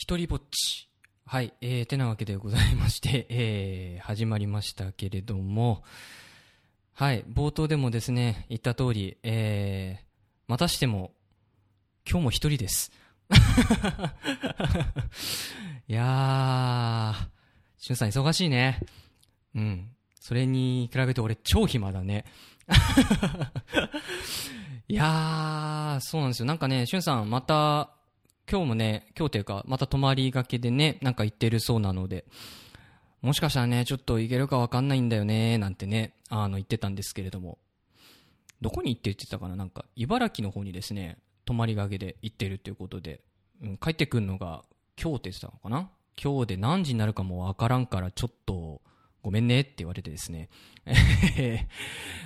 一人ぼっち。はい、えー、てなわけでございまして、えー、始まりましたけれども、はい、冒頭でもですね、言った通り、えー、またしても、今日も一人です。いやー、しゅんさん忙しいね。うん。それに比べて俺超暇だね。いやー、そうなんですよ。なんかね、しゅんさんまた、今日もね、今日というか、また泊まりがけでね、なんか行ってるそうなので、もしかしたらね、ちょっと行けるかわかんないんだよね、なんてね、あの、言ってたんですけれども、どこに行って言ってたかななんか、茨城の方にですね、泊まりがけで行ってるっていうことで、うん、帰ってくるのが今日って言ってたのかな？今日で何時になるかもわからんから、ちょっと、ごめんねって言われてですね。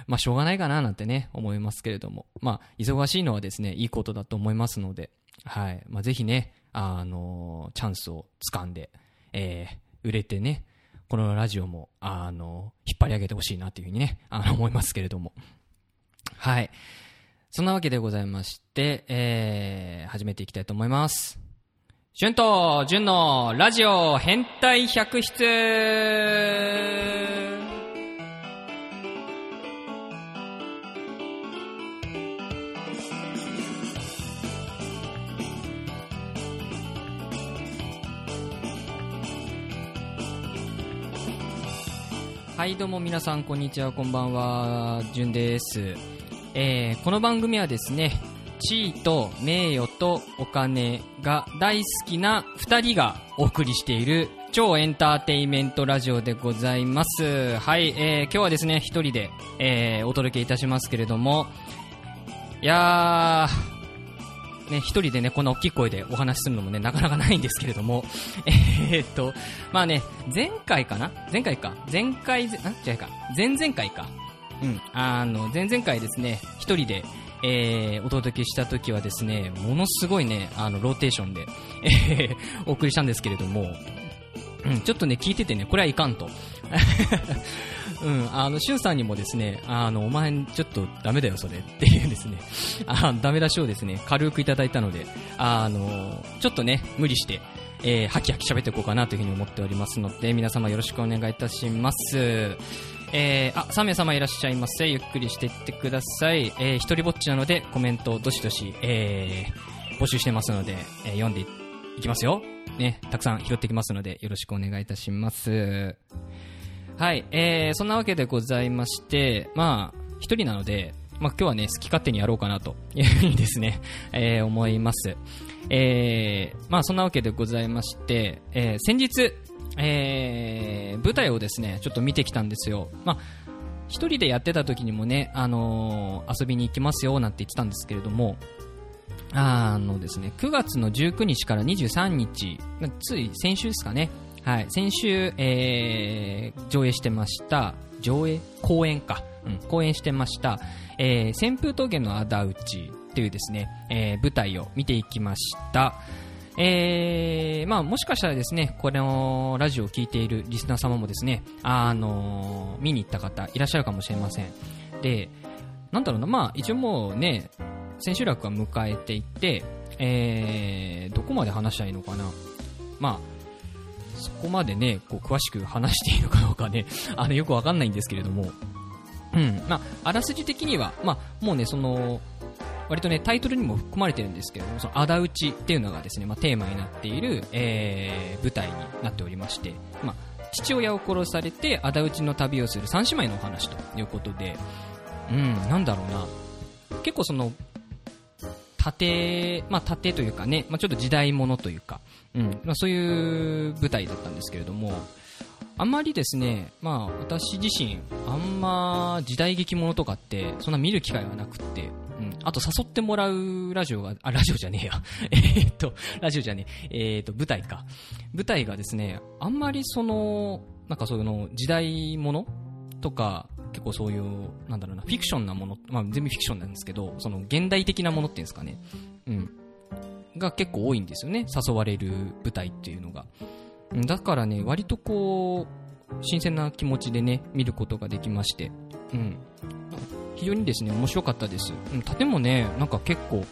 まあ、しょうがないかななんてね、思いますけれども。まあ、忙しいのはですね、いいことだと思いますので、はい。まあ、ぜひね、あのチャンスを掴んで、えー、売れてね、このラジオも、あの引っ張り上げてほしいなというふうにね、あの、思いますけれども。はい。そんなわけでございまして、えー、始めていきたいと思います。春と純のラジオ変態百室はい、どうも皆さん、こんにちは、こんばんは、じゅんです。えー、この番組はですね、地位と名誉とお金が大好きな二人がお送りしている超エンターテイメントラジオでございます。はい、えー、今日はですね、一人で、えー、お届けいたしますけれども、いやー、ね、一人でね、こんな大きい声でお話しするのもね、なかなかないんですけれども、えーっと、まあね、前回かな？前回か。前回、あ？違うか。前々回か。うん。あの、前々回ですね、一人で、えー、お届けした時はですね、ものすごいね、あの、ローテーションで、えー、お送りしたんですけれども、うん、ちょっとね、聞いててね、これはいかんと。うん、あの、しゅんさんにもですね、あの、お前、ちょっとダメだよ、それっていうですね、あダメ出しをですね、軽くいただいたので、あの、ちょっとね、無理して、えー、はきはき喋っていこうかなというふうに思っておりますので、皆様よろしくお願いいたします。えー、あ、3名様いらっしゃいませ。ゆっくりしていってください。えー、一人ぼっちなので、コメントをどしどし、えー、募集してますので、えー、読んでいきますよ。ね、たくさん拾ってきますので、よろしくお願いいたします。はい、えー、そんなわけでございまして、まあ、一人なので、まあ今日はね、好き勝手にやろうかなと いうふうにですね、えー、思います。えー、まあそんなわけでございまして、えー、先日、えー、舞台をですね、ちょっと見てきたんですよ。まあ、一人でやってた時にもね、あのー遊びに行きますよなんて言ってたんですけれども、あのですね、9月の19日から23日、つい先週ですかね、はい、先週、えー、上映してました、上映？公演か、うん、公演してました、えー、旋風峠の仇討ちというですね、えー、舞台を見ていきました。えー、まあもしかしたらですね、このラジオを聞いているリスナー様もですね、あのー見に行った方いらっしゃるかもしれません。で、なんだろうな、まあ一応もうね、千秋楽は迎えていて、えー、どこまで話したらいいのかな。まあ、そこまでね、こう詳しく話していいのかどうかね、あのよくわかんないんですけれども、うん、まあ、あらすじ的には、まあ、もうね、その、割とね、タイトルにも含まれてるんですけれども、その、仇討ちっていうのがですね、まあ、テーマになっている、えー、舞台になっておりまして、まあ、父親を殺されて、仇討ちの旅をする三姉妹のお話ということで、うん、なんだろうな、結構その、縦、まあ、縦というかね、まあ、ちょっと時代物というか、うん、まあ、そういう舞台だったんですけれども、あんまりですね、まあ、私自身、あんま時代劇ものとかって、そんな見る機会はなくって、うん、あと誘ってもらうラジオが、あ、ラジオじゃねえや。えっと、ラジオじゃねえ、えーっと、舞台か。舞台がですね、あんまりその、なんかその、時代ものとか、結構そういう、なんだろうな、フィクションなもの、まあ全部フィクションなんですけど、その現代的なものっていうんですかね。うん。が結構多いんですよね。誘われる舞台っていうのが。だからね、割とこう、新鮮な気持ちでね、見ることができまして。うん。非常にですね、面白かったです。うん、盾もね、なんか結構、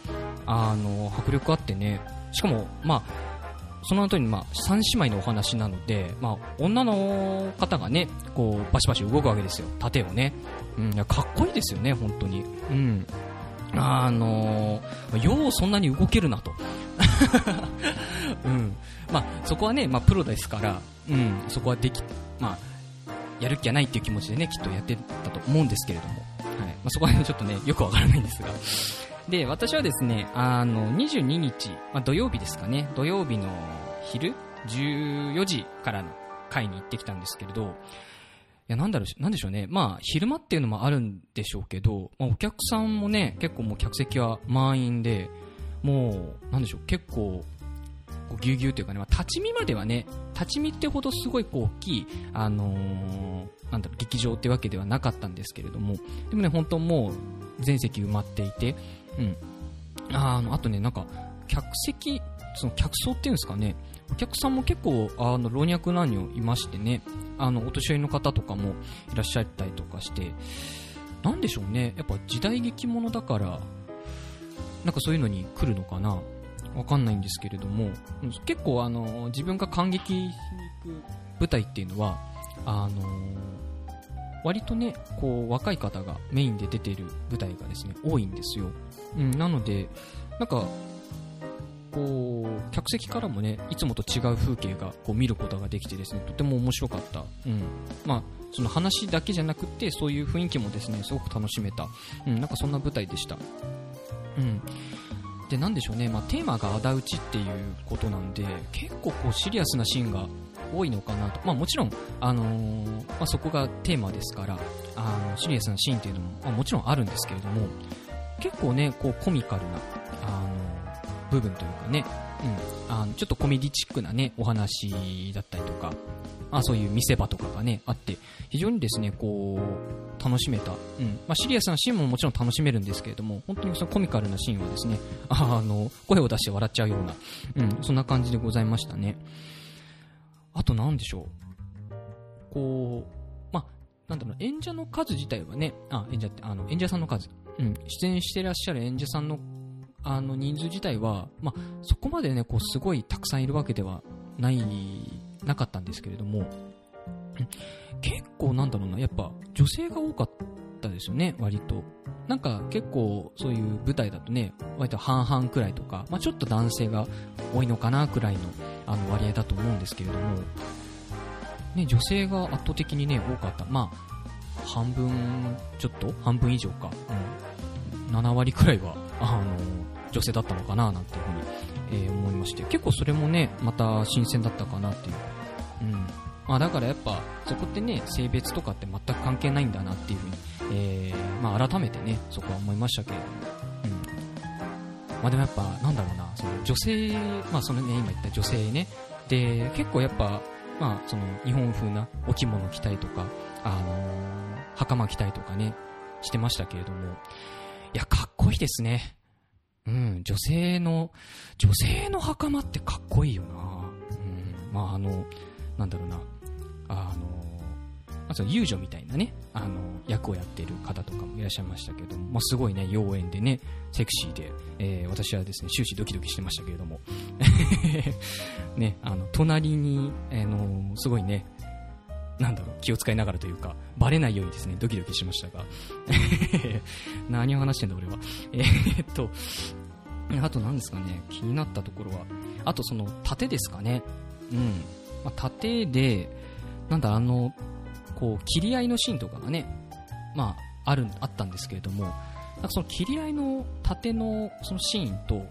あの、迫力あってね、しかも、まあ、その後に、まあ、三姉妹のお話なので、まあ、女の方がね、こう、バシバシ動くわけですよ。盾をね。うん、かっこいいですよね、本当に。うん。あのー、ようそんなに動けるなと。うん。まあ、そこはね、まあ、プロですから、うん、そこはでき、まあ、やる気はないっていう気持ちでね、きっとやってたと思うんですけれども、はい。まあ、そこはね、ちょっとね、よくわからないんですが。で、私はですね、あの、22日、まあ、土曜日ですかね、土曜日の昼、14時からの会に行ってきたんですけれど、いや、なんだろう、なんでしょうね。まあ、昼間っていうのもあるんでしょうけど、まあ、お客さんもね、結構もう客席は満員で、もう、なんでしょう、結構、こうぎゅうぎゅうというかね、まあ、立ち見まではね、立ち見ってほどすごいこう大きい、あのー、なんだろう、劇場ってわけではなかったんですけれども、でもね、本当もう全席埋まっていて、うん。あの、あとね、なんか、客席、その客層っていうんですかね、お客さんも結構、あの、老若男女いましてね、あの、お年寄りの方とかもいらっしゃったりとかして、なんでしょうね、やっぱ時代劇ものだから、なんかそういうのに来るのかな。わかんないんですけれども、結構あの、自分が感激しに行く舞台っていうのは、あの割とね、こう、若い方がメインで出てる舞台がですね、多いんですよ。うん、なので、なんか、こう、客席からもね、いつもと違う風景がこう見ることができてですね、とても面白かった。うん。まあ、その話だけじゃなくて、そういう雰囲気もですね、すごく楽しめた。うん、なんかそんな舞台でした。うん。で、なんでしょうね、まあ、テーマが仇討ちっていうことなんで、結構こうシリアスなシーンが多いのかなと。まあもちろん、あのー、まあ、そこがテーマですから、あの、シリアスなシーンっていうのも、まあ、もちろんあるんですけれども、結構ね、こうコミカルな、あの、部分というかね、うん、あの、ちょっとコメディチックなね、お話だったりとか、まあそういう見せ場とかがね、あって、非常にですね、こう、楽しめた。うん。まあシリアスなシーンももちろん楽しめるんですけれども、本当にそのコミカルなシーンはですね、あの、声を出して笑っちゃうような、うん、そんな感じでございましたね。あと何でしょう。こう、なんだろう、演者の数自体はね、あ、演者って、あの、演者さんの数。うん、出演してらっしゃる演者さんの、あの、人数自体は、まあ、そこまでね、こう、すごいたくさんいるわけではない、なかったんですけれども、結構なんだろうな、やっぱ、女性が多かったですよね、割と。なんか結構そういう舞台だとね、割と半々くらいとか、まあ、ちょっと男性が多いのかなくらいのあの割合だと思うんですけれども、ね、女性が圧倒的にね、多かった。まあ、半分ちょっと？半分以上か。うん。7割くらいは、あの、女性だったのかななんていうふうに、えー、思いまして。結構それもね、また新鮮だったかなっていう。うん。まあだからやっぱ、そこってね、性別とかって全く関係ないんだなっていうふうにえー、まあ、改めてね、そこは思いましたけれども、うん。まあ、でもやっぱ、なんだろうな、その女性、まあ、そのね、今言った女性ね、で、結構やっぱ、まあ、その日本風なお着物着たりとか、あのー、袴着たりとかね、してましたけれども、いや、かっこいいですね。うん、女性の、女性の袴ってかっこいいよな。うん、まあ、あの、なんだろうな、あのあと遊女みたいなね、あの、役をやっている方とかもいらっしゃいましたけども、まあ、すごいね、妖艶でね、セクシーで、えー、私はですね、終始ドキドキしてましたけれども、ね、あの、隣に、あ、のすごいね、なんだろう、気を使いながらというか、バレないようにですね、ドキドキしましたが、何を話してんだ俺は。えー、っと、あと何ですかね、気になったところは、あとその、盾ですかね。うん。まあ、盾で、なんだ、あの、こう、切り合いのシーンとかがね、まあ、ある、あったんですけれども、なんかその切り合いの縦のそのシーンと、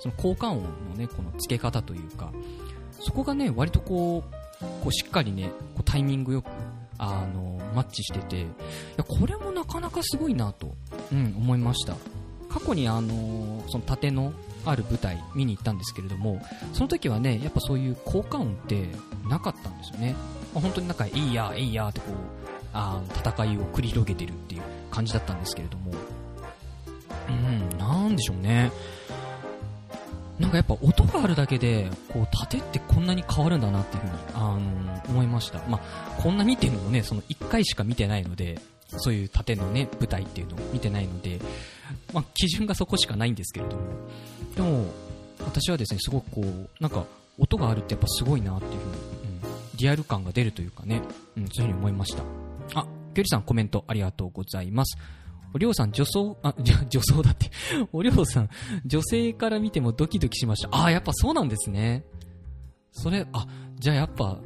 その効果音のね、この付け方というか、そこがね、割とこう、こうしっかりね、こうタイミングよく、あの、マッチしてて、いや、これもなかなかすごいなと、うん、思いました。過去にあの、その縦のある舞台見に行ったんですけれども、その時はね、やっぱそういう効果音ってなかったんですよね。本当になんか、いいや、いいやってこう、あ戦いを繰り広げてるっていう感じだったんですけれども、うん、なんでしょうね。なんかやっぱ音があるだけで、こう、盾ってこんなに変わるんだなっていうふうに、あの、思いました。まあ、こんなにっていうのもね、その1回しか見てないので、そういう盾のね、舞台っていうのを見てないので、まあ、基準がそこしかないんですけれども、でも、私はですね、すごくこう、なんか、音があるってやっぱすごいなっていうふうに、リアル感が出るというかね、うん、そういうふうに思いました。あ、きょりさんコメントありがとうございます。おりょうさん女装、あ、女装だって。おりょうさん、女性から見てもドキドキしました。あ、やっぱそうなんですね。それ、あ、じゃあやっぱ、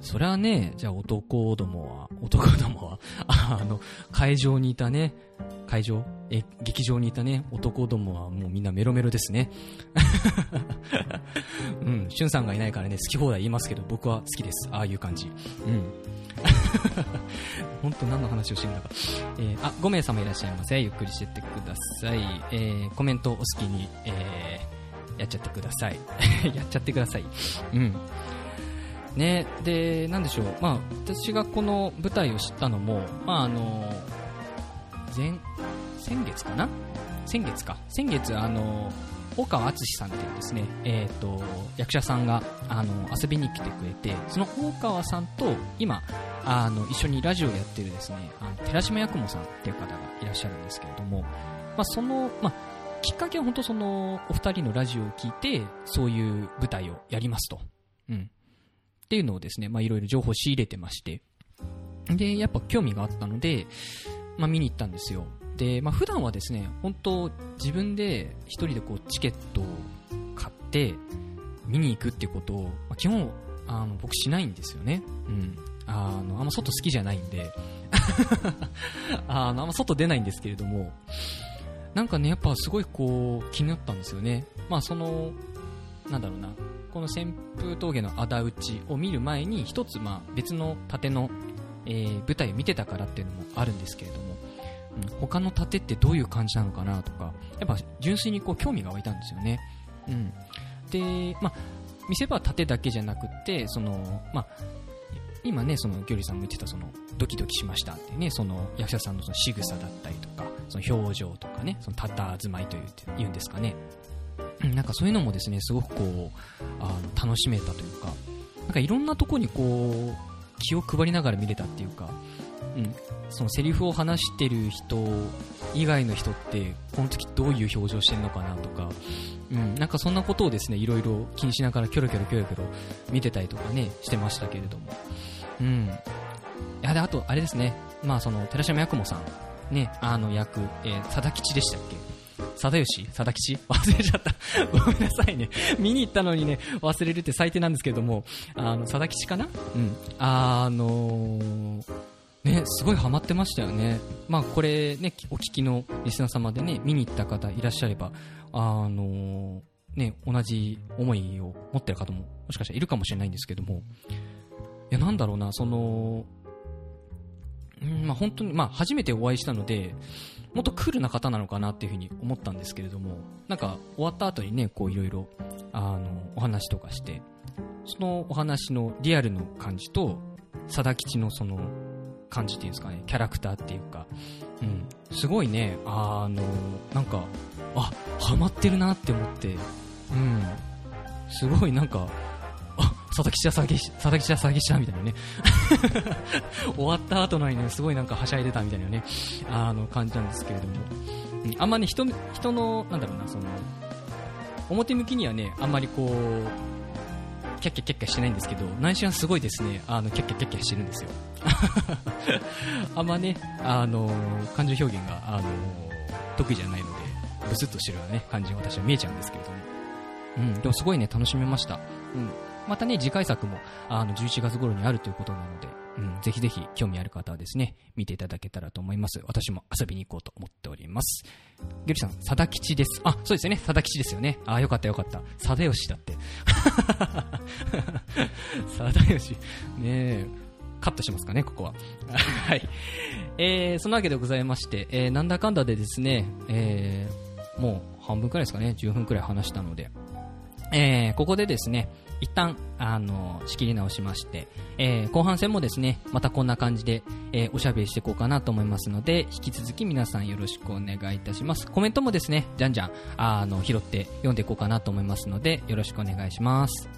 それはね、じゃあ男どもは、男どもは、あの、会場にいたね、会場？え、劇場にいたね、男どもはもうみんなメロメロですね。うん、しゅんさんがいないからね、好き放題言いますけど、僕は好きです。ああいう感じ。うん。本当何の話をしてるんだか。えー、あ、5名様いらっしゃいませ。ゆっくりしてってください。えー、コメントお好きに、えー、やっちゃってください。やっちゃってください。うん。ね、で、なんでしょう。まあ、私がこの舞台を知ったのも、まあ、あの、前、先月かな？先月か。先月、あの、大川敦さんっていうですね、えっ、ー、と、役者さんが、あの、遊びに来てくれて、その大川さんと、今、あの、一緒にラジオやってるですね、あの、寺島八雲さんっていう方がいらっしゃるんですけれども、まあ、その、まあ、きっかけは本当その、お二人のラジオを聞いて、そういう舞台をやりますと。うん。っていうのをですね、まあ、いろいろ情報を仕入れてまして、で、やっぱ興味があったので、まあ、見に行ったんですよ。で、まあ、普段はですね、本当自分で一人でこうチケットを買って見に行くっていうことを、まあ、基本あの僕しないんですよね。うん。あの、あんま外好きじゃないんで あの、あんま外出ないんですけれども、なんかね、やっぱすごいこう気になったんですよね。まあその、なんだろうな、この旋風峠の仇討ちを見る前に一つまあ別の盾の、えー、舞台を見てたからっていうのもあるんですけれども、うん、他の盾ってどういう感じなのかなとか、やっぱ純粋にこう興味が湧いたんですよね。うん。で、まあ、見せ場は盾だけじゃなくて、その、まあ、今ね、その、ギョリさんも言ってた、その、ドキドキしましたってね、その、役者さんのその仕草だったりとか、その表情とかね、その、たたずまいという言うんですかね。なんかそういうのもですね、すごくこう、あの、楽しめたというか、なんかいろんなとこにこう、気を配りながら見れたっていうか、うん、そのセリフを話してる人以外の人ってこの時どういう表情してるのかなとか、うん、なんかそんなことをですねいろいろ気にしながらキョロキョロキョロキョロ見てたりとかねしてましたけれども、うん、いやであとあれですね、まあその寺島八雲さん。ねあの役、えー、佐田吉でしたっけ貞吉貞吉？忘れちゃった。ごめんなさいね。見に行ったのにね、忘れるって最低なんですけれども、あの、貞吉かな？うん。あのー、ね、すごいハマってましたよね。まあこれね、お聞きのリスナー様でね、見に行った方いらっしゃれば、あのね、同じ思いを持ってる方ももしかしたらいるかもしれないんですけども、いや、なんだろうな、その、うん、まあ本当に、まあ初めてお会いしたので、もっとクールな方なのかなっていうふうに思ったんですけれども、なんか終わった後にね、こういろいろ、あの、お話とかして、そのお話のリアルの感じと、佐田吉のその感じっていうんですかね、キャラクターっていうか、うん、すごいね、あの、なんか、あ、ハマってるなって思って、うん、すごいなんか、佐々木ちゃ佐々木佐々木ちゃ佐々木ちゃみたいなね。終わった後のにね、すごいなんかはしゃいでたみたいなね、あの感じなんですけれども、あんまね、人、人の、なんだろうな、その、表向きにはね、あんまりこう、キャッキャキャッキャしてないんですけど、内心はすごいですね、あの、キャッキャキャッキャしてるんですよ。あんまね、あの感情表現が、あの得意じゃないので、ブスッとしてるようなね、感じに私は見えちゃうんですけれども。うん、でもすごいね、楽しめました。うん。またね、次回作も、あの、11月頃にあるということなので、うん、ぜひぜひ興味ある方はですね、見ていただけたらと思います。私も遊びに行こうと思っております。ゲリさん、佐田吉です。あ、そうですよね、佐田吉ですよね。あ、よかったよかった。佐田吉だって。佐田吉。ねえ。カットしますかね、ここは。はい。えー、そのわけでございまして、えー、なんだかんだでですね、えー、もう半分くらいですかね、10分くらい話したので、えー、ここでですね、一旦、あの、仕切り直しまして、えー、後半戦もですね、またこんな感じで、えー、おしゃべりしていこうかなと思いますので、引き続き皆さんよろしくお願いいたします。コメントもですね、じゃんじゃん、あの、拾って読んでいこうかなと思いますので、よろしくお願いします。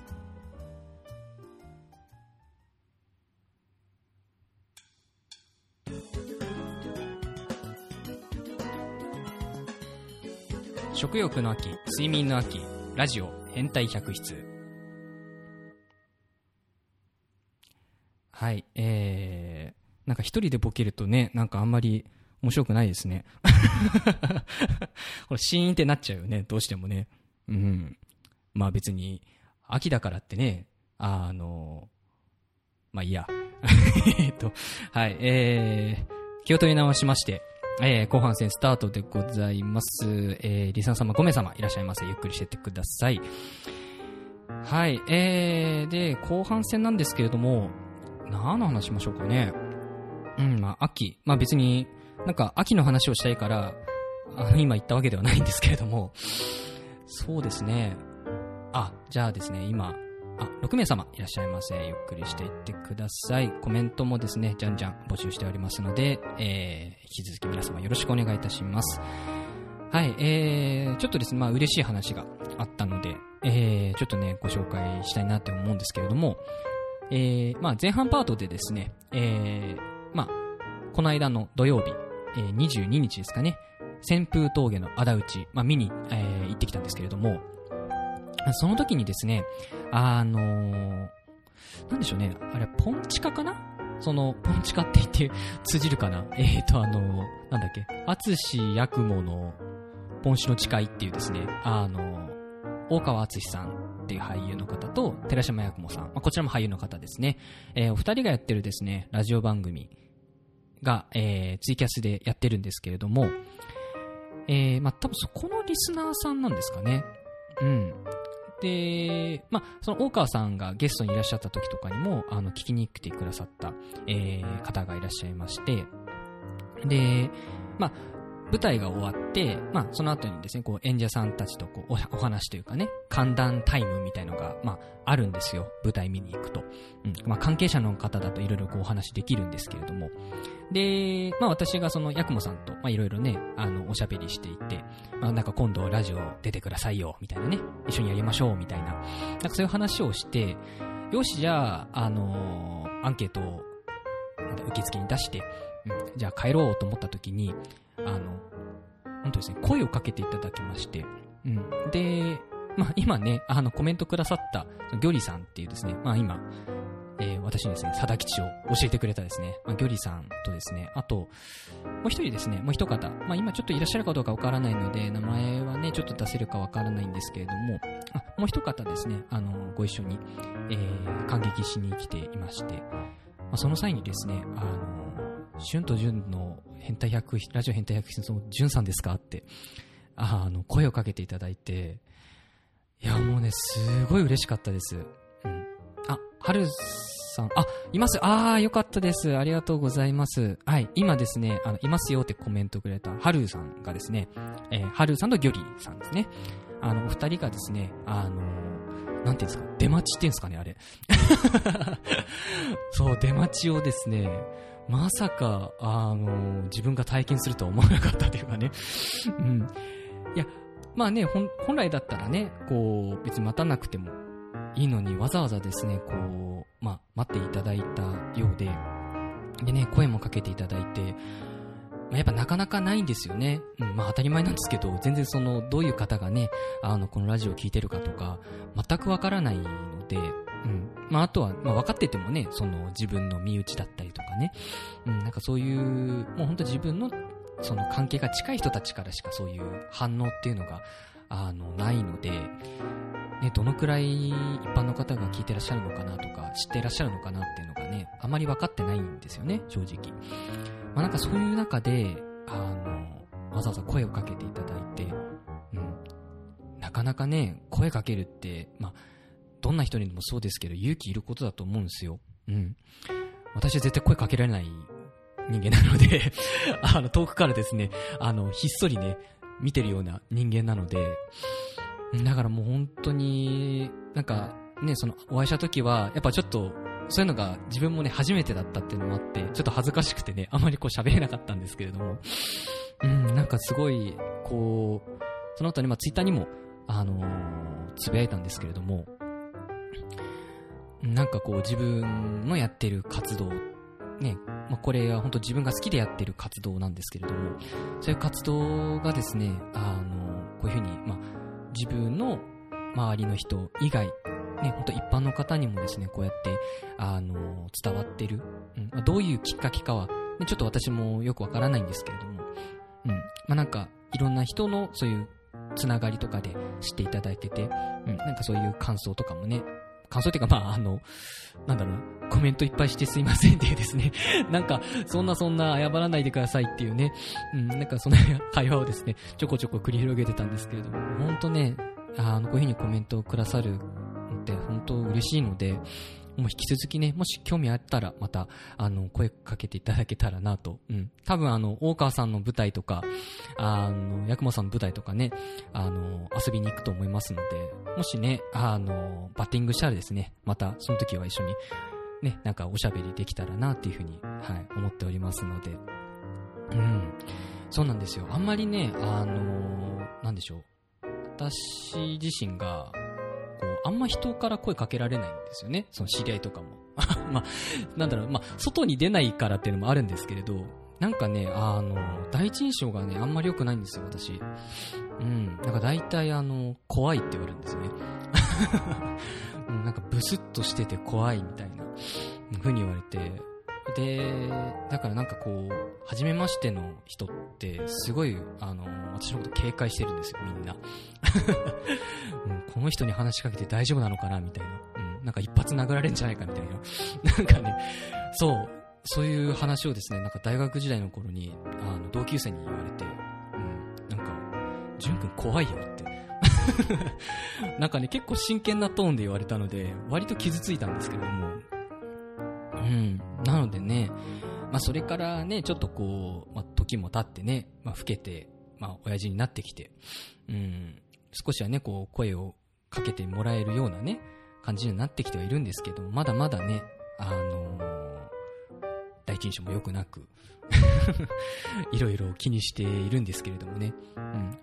食欲の秋、睡眠の秋、ラジオ変態百室。はい、えー、なんか一人でボケるとね、なんかあんまり面白くないですね。これシーンってなっちゃうよね、どうしてもね。うん。まあ別に、秋だからってね、あの、まあいいや。えっと、はい、えー、気を取り直しまして、えー、後半戦スタートでございます。えー、リサン様5名様いらっしゃいませ。ゆっくりしてってください。はい、えー、で、後半戦なんですけれども、何の話しましょうかね。うん、まあ、秋。まあ別に、なんか秋の話をしたいから、あの、今言ったわけではないんですけれども、そうですね。あ、じゃあですね、今、あ、6名様いらっしゃいませ。ゆっくりしていってください。コメントもですね、じゃんじゃん募集しておりますので、えー、引き続き皆様よろしくお願いいたします。はい、えー、ちょっとですね、まあ嬉しい話があったので、えー、ちょっとね、ご紹介したいなって思うんですけれども、えー、まあ前半パートでですね、えー、まあ、この間の土曜日、えー、22日ですかね、旋風峠の仇討ち、まあ見に、えー、行ってきたんですけれども、その時にですね、あのー、なんでしょうね、あれ、ポンチカかな？その、ポンチカって言って通じるかな？えーと、あのー、なんだっけ、アツシヤクモのポンシの誓いっていうですね、あのー、大川敦さんっていう俳優の方と、寺島八雲さん、まあ、こちらも俳優の方ですね、えー、お二人がやってるですね、ラジオ番組が、えー、ツイキャスでやってるんですけれども、えー、まあ、多分そこのリスナーさんなんですかね。うん。で、まあ、その大川さんがゲストにいらっしゃった時とかにも、あの、聞きに来てくださった、えー、方がいらっしゃいまして、で、まあ、舞台が終わって、まあ、その後にですね、こう、演者さんたちとこうお、お話というかね、寒暖タイムみたいのが、まあ、あるんですよ。舞台見に行くと。うん。まあ、関係者の方だといろいろこう、お話できるんですけれども。で、まあ、私がその、ヤクモさんと、まあ、いろいろね、あの、おしゃべりしていて、まあ、なんか今度ラジオ出てくださいよ、みたいなね。一緒にやりましょう、みたいな。なんかそういう話をして、よし、じゃあ、あのーアンケートを、受付に出して、じゃあ帰ろうと思った時に、あの、本当ですね、声をかけていただきまして、うん。で、まあ今ね、あのコメントくださった、ギョリさんっていうですね、まあ今、えー私にですね、佐田吉を教えてくれたですね、まあ、ギョリさんとですね、あと、もう一人ですね、もう一方、まあ今ちょっといらっしゃるかどうかわからないので、名前はね、ちょっと出せるかわからないんですけれども、あもう一方ですね、あの、ご一緒に、えー感激しに来ていまして、まあ、その際にですね、あの、シュンとジュンの変態百、ラジオ変態百、その、ジュンさんですか？って、あの、声をかけていただいて、いや、もうね、すごい嬉しかったです。うん。あ、はるさん、あ、います。ああ、よかったです。ありがとうございます。はい、今ですね、あの、いますよってコメントくれた、はるさんがですね、えー、はるさんとギョリーさんですね。あの、お二人がですね、あのなんていうんですか、出待ちっていうんですかね、あれ。そう、出待ちをですね、まさか、あの、自分が体験するとは思わなかったというかね。うん。いや、まあね、本来だったらね、こう、別に待たなくてもいいのに、わざわざですね、こう、まあ、待っていただいたようで、でね、声もかけていただいて、まあやっぱなかなかないんですよね。うん、まあ当たり前なんですけど、全然その、どういう方がね、あの、このラジオを聞いてるかとか、全くわからないので、うん。まああとは、まあ分かっててもね、その自分の身内だったりとかね、うん、なんかそういう、もう本当自分の、その関係が近い人たちからしかそういう反応っていうのが、あの、ないので、ね、どのくらい一般の方が聞いてらっしゃるのかなとか、知ってらっしゃるのかなっていうのがね、あまり分かってないんですよね、正直。まあなんかそういう中で、あの、わざわざ声をかけていただいて、うん。なかなかね、声かけるって、まあ、どんな人にでもそうですけど、勇気いることだと思うんですよ。うん。私は絶対声かけられない人間なので、あの、遠くからですね、あの、ひっそりね、見てるような人間なので、だからもう本当に、なんか、ね、その、お会いした時は、やっぱちょっと、そういうのが自分もね、初めてだったっていうのもあって、ちょっと恥ずかしくてね、あまりこう喋れなかったんですけれども、うん、なんかすごい、こう、その後に、まあ、ツイッターにも、あのーつぶやいたんですけれども、なんかこう、自分のやってる活動、ね、まあ、これは本当自分が好きでやってる活動なんですけれども、そういう活動がですね、あのこういうふうに、まあ、自分の周りの人以外ね、本当一般の方にもですね、こうやって、あの、伝わってる。うん。まあ、どういうきっかけかは、ね、ちょっと私もよくわからないんですけれども、うん。まあ、なんか、いろんな人のそういうつながりとかで知っていただけて、うん。なんかそういう感想とかもね、感想っていうか、まあ、あの、なんだろうな、コメントいっぱいしてすいませんっていうですね、なんか、そんなそんな謝らないでくださいっていうね、うん、なんかその会話をですね、ちょこちょこ繰り広げてたんですけれども、ほんとね、あの、こういうふうにコメントをくださるって本当嬉しいので、もう引き続きね、もし興味あったら、また、あの、声かけていただけたらなと。うん。多分あの、大川さんの舞台とか、あの、ヤクさんの舞台とかね、あの、遊びに行くと思いますので、もしね、あの、バッティングしたらですね、また、その時は一緒に、ね、なんかおしゃべりできたらなっていうふうに、はい、思っておりますので、うん。そうなんですよ。あんまりね、あの、なんでしょう。私自身が、こう、あんま人から声かけられないんですよね。その知り合いとかも。まあ、なんだろう、まあ、外に出ないからっていうのもあるんですけれど、なんかね、あの、第一印象がね、あんまり良くないんですよ、私。うん。なんか大体あの、怖いって言われるんですよね。なんかブスッとしてて怖いみたいな、ふうに言われて、で、だからなんかこう、初めましての人って、すごい、あの、私のこと警戒してるんですよ、みんな。うん、この人に話しかけて大丈夫なのかな、みたいな。うん、なんか一発殴られんじゃないか、みたいな。なんかね、そう、そういう話をですね、なんか大学時代の頃に、あの、同級生に言われて、うん、なんか、ジュン君怖いよって。なんかね、結構真剣なトーンで言われたので、割と傷ついたんですけども、うん。なのでね、まあそれからね、ちょっとこう、まあ時も経ってね、まあ老けて、まあ親父になってきて、うん、少しはね、こう声をかけてもらえるようなね、感じになってきてはいるんですけどまだまだね、あのー、第一印象も良くなく いろいろ気にしているんですけれどもね、うん。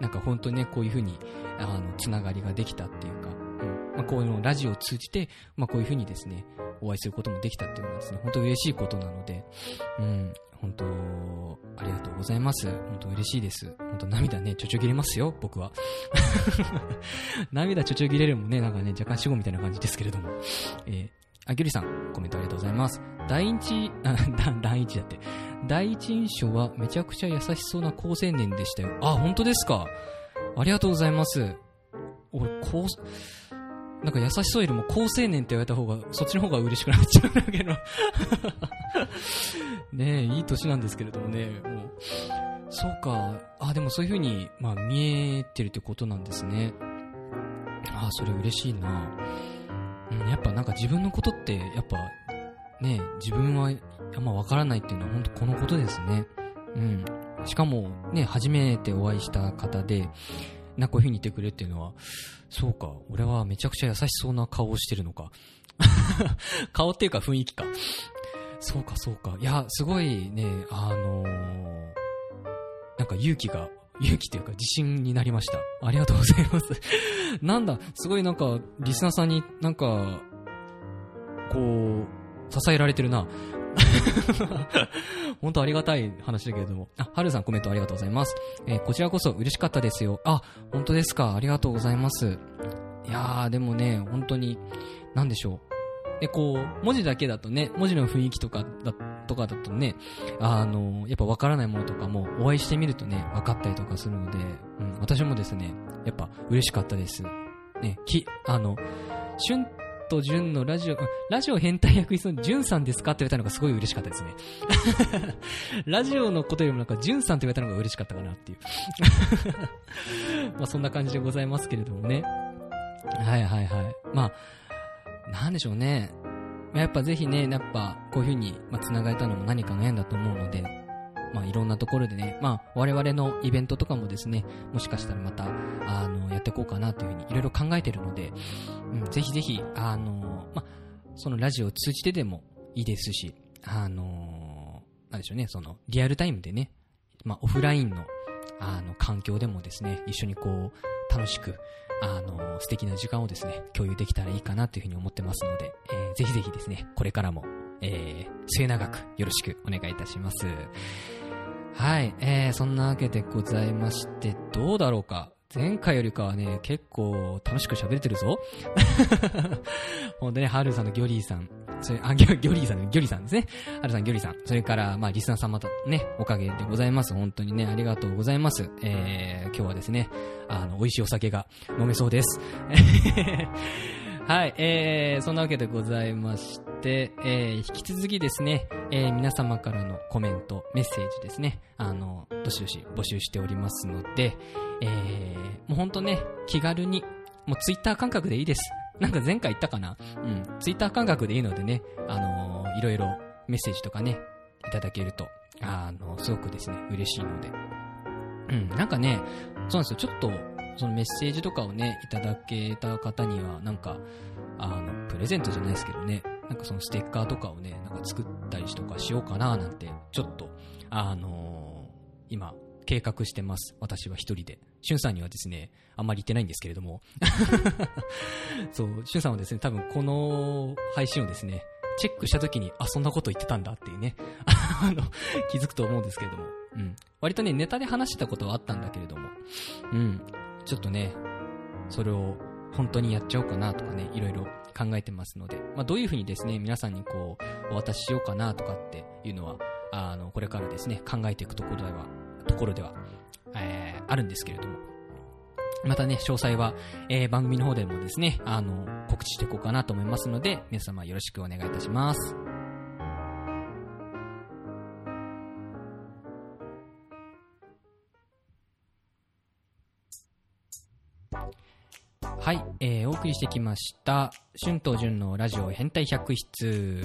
なんか本当にね、こういう風に、あの、つながりができたっていうか、うん。まあ、こういうのラジオを通じて、まあ、こういう風にですね、お会いすることもできたっていうのはですね、本当嬉しいことなので、うん、本当、ありがとうございます。本当嬉しいです。本当涙ね、ちょちょぎれますよ、僕は。涙ちょちょぎれるもね、なんかね、若干死後みたいな感じですけれども。えー、あ、ギュリさん、コメントありがとうございます。第一、あ、第一だって。第一印象はめちゃくちゃ優しそうな高青年でしたよ。あ、本当ですか。ありがとうございます。俺、高、なんか優しそうよりも高青年って言われた方が、そっちの方が嬉しくなっちゃうんだけど ねえ、いい年なんですけれどもね、もう、そうか、あ、でもそういう風に、まあ見えてるってことなんですね。あ、それ嬉しいな。うん、やっぱなんか自分のことって、やっぱ、ね自分はあんまわからないっていうのは本当このことですね。うん。しかも、ね、初めてお会いした方で、な、こういう風に言ってくれっていうのは、そうか、俺はめちゃくちゃ優しそうな顔をしてるのか。顔っていうか雰囲気か。そうか、そうか。いや、すごいね、あのー、なんか勇気が、勇気というか自信になりました。ありがとうございます。なんだ、すごいなんか、リスナーさんになんか、こう、支えられてるな。本当ありがたい話だけれども。あ、はるさんコメントありがとうございます。えー、こちらこそ嬉しかったですよ。あ、本当ですか。ありがとうございます。いやー、でもね、本当に、なんでしょう。で、こう、文字だけだとね、文字の雰囲気とかだ、とかだとね、あの、やっぱわからないものとかも、お会いしてみるとね、分かったりとかするので、うん、私もですね、やっぱ嬉しかったです。ね、き、あの、春と純のラジオ、ラジオ変態役にその純さんですかって言われたのがすごい嬉しかったですね。ラジオのことよりもなんか純さんって言われたのが嬉しかったかなっていう。まあそんな感じでございますけれどもね。はいはいはい。まあ、なんでしょうね。やっぱぜひね、やっぱこういう風に、ま、繋がれたのも何かの縁だと思うので、まあ、いろんなところでね、まあ、我々のイベントとかもですね、もしかしたらまた、あの、やっていこうかなというふうにいろいろ考えてるので、うん、ぜひぜひ、あの、ま、そのラジオを通じてでもいいですし、あの、なんでしょうね、その、リアルタイムでね、ま、オフラインの、あの、環境でもですね、一緒にこう、楽しく、あの、素敵な時間をですね、共有できたらいいかなというふうに思ってますので、えー、ぜひぜひですね、これからもえー、末永くよろしくお願いいたします。はい、えー、そんなわけでございまして、どうだろうか。前回よりかはね、結構楽しく喋れてるぞ。ほんとね、ハルさんのギョリーさん。それ、あ、ギョギョリーさん、ギョリーさんですね。ハルさん、ギョリーさん。それから、まあ、リスナー様とね、おかげでございます。本当にね、ありがとうございます。えー、今日はですね、あの、美味しいお酒が飲めそうです。はい、えー、そんなわけでございまして、えー、引き続きですね、えー、皆様からのコメント、メッセージですね、あの、どしどし募集しておりますので、えー、もうほんとね、気軽に、もうツイッター感覚でいいです。なんか前回言ったかな？うん、ツイッター感覚でいいのでね、あのー、いろいろメッセージとかね、いただけると、あの、すごくですね、嬉しいので。うん、なんかね、そうなんですよ、ちょっと、そのメッセージとかをね、いただけた方には、なんか、あの、プレゼントじゃないですけどね、なんかそのステッカーとかをね、なんか作ったりとかしようかななんて、ちょっと、あのー、今、計画してます。私は一人で。しゅんさんにはですね、あんまり言ってないんですけれども。そう、しゅんさんはですね、多分この配信をですね、チェックした時に、あ、そんなこと言ってたんだっていうね、あの、気づくと思うんですけれども。うん。割とね、ネタで話したことはあったんだけれども。うん。ちょっとね、それを本当にやっちゃおうかなとかね、いろいろ考えてますので、まあ、どういうふうにですね、皆さんにこう、お渡ししようかなとかっていうのは、あの、これからですね、考えていくところでは、ところでは、えー、あるんですけれども、またね、詳細は、えー、番組の方でもですね、あの、告知していこうかなと思いますので、皆様よろしくお願いいたします。はい、えー、お送りしてきました、春と潤のラジオ変態百室、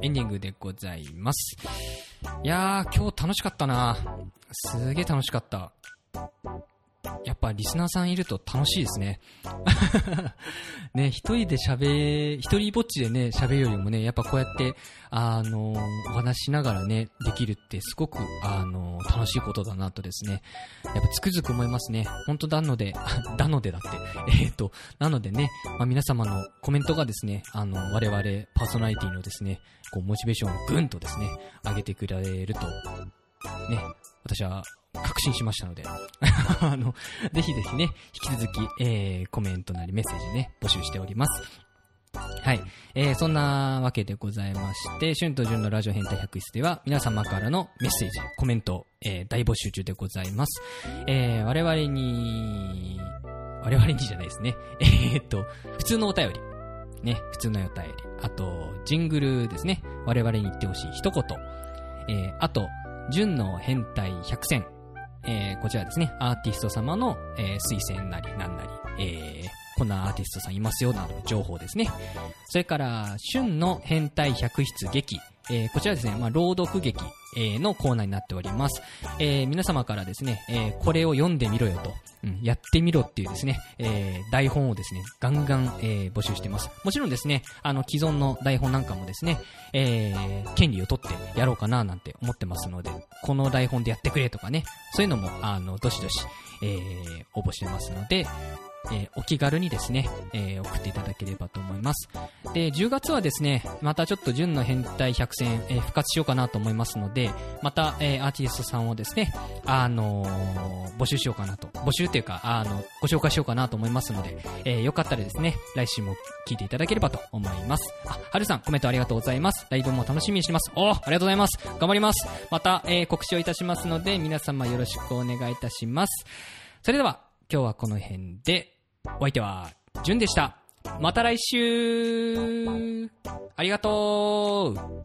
エンディングでございます。いやー、今日楽しかったなすげー楽しかった。やっぱリスナーさんいると楽しいですね。ね、一人で喋、一人ぼっちでね、喋るよりもね、やっぱこうやって、あの、お話しながらね、できるってすごく、あの、楽しいことだなとですね、やっぱつくづく思いますね。本当なので、なのでだって、えっ、ー、と、なのでね、まあ、皆様のコメントがですね、あの、我々パーソナリティのですね、こう、モチベーションをぐんとですね、上げてくれると、ね、私は確信しましたので あの、ぜひぜひね、引き続き、えー、コメントなりメッセージね、募集しております。はい。えー、そんなわけでございまして、春と潤のラジオ変態百室では、皆様からのメッセージ、コメント、えー、大募集中でございます。えー、我々に、我々にじゃないですね。えー、っと、普通のお便り。ね、普通のお便り。あと、ジングルですね。我々に言ってほしい一言。えー、あと、純の変態百選。えー、こちらですね、アーティスト様の、えー、推薦なりなんなり、えー、こんなアーティストさんいますよなどの情報ですね。それから、旬の変態百出劇。えー、こちらですね、まあ、朗読劇、えー、のコーナーになっております。えー、皆様からですね、えー、これを読んでみろよと、うん、やってみろっていうですね、えー、台本をですね、ガンガン、えー、募集してます。もちろんですね、あの、既存の台本なんかもですね、えー、権利を取ってやろうかななんて思ってますので、この台本でやってくれとかね、そういうのも、あの、どしどし、えー、応募してますので、え、お気軽にですね、え、送っていただければと思います。で、10月はですね、またちょっと純の変態100選、え、復活しようかなと思いますので、また、えアーティストさんをですね、あの募集しようかなと、募集っていうか、あの、ご紹介しようかなと思いますので、えよかったらですね、来週も聞いていただければと思います。あ、はるさん、コメントありがとうございます。ライブも楽しみにしてます。おありがとうございます。頑張ります。また、え告知をいたしますので、皆様よろしくお願いいたします。それでは、今日はこの辺で、お相手は、じゅんでした。また来週。ありがとう。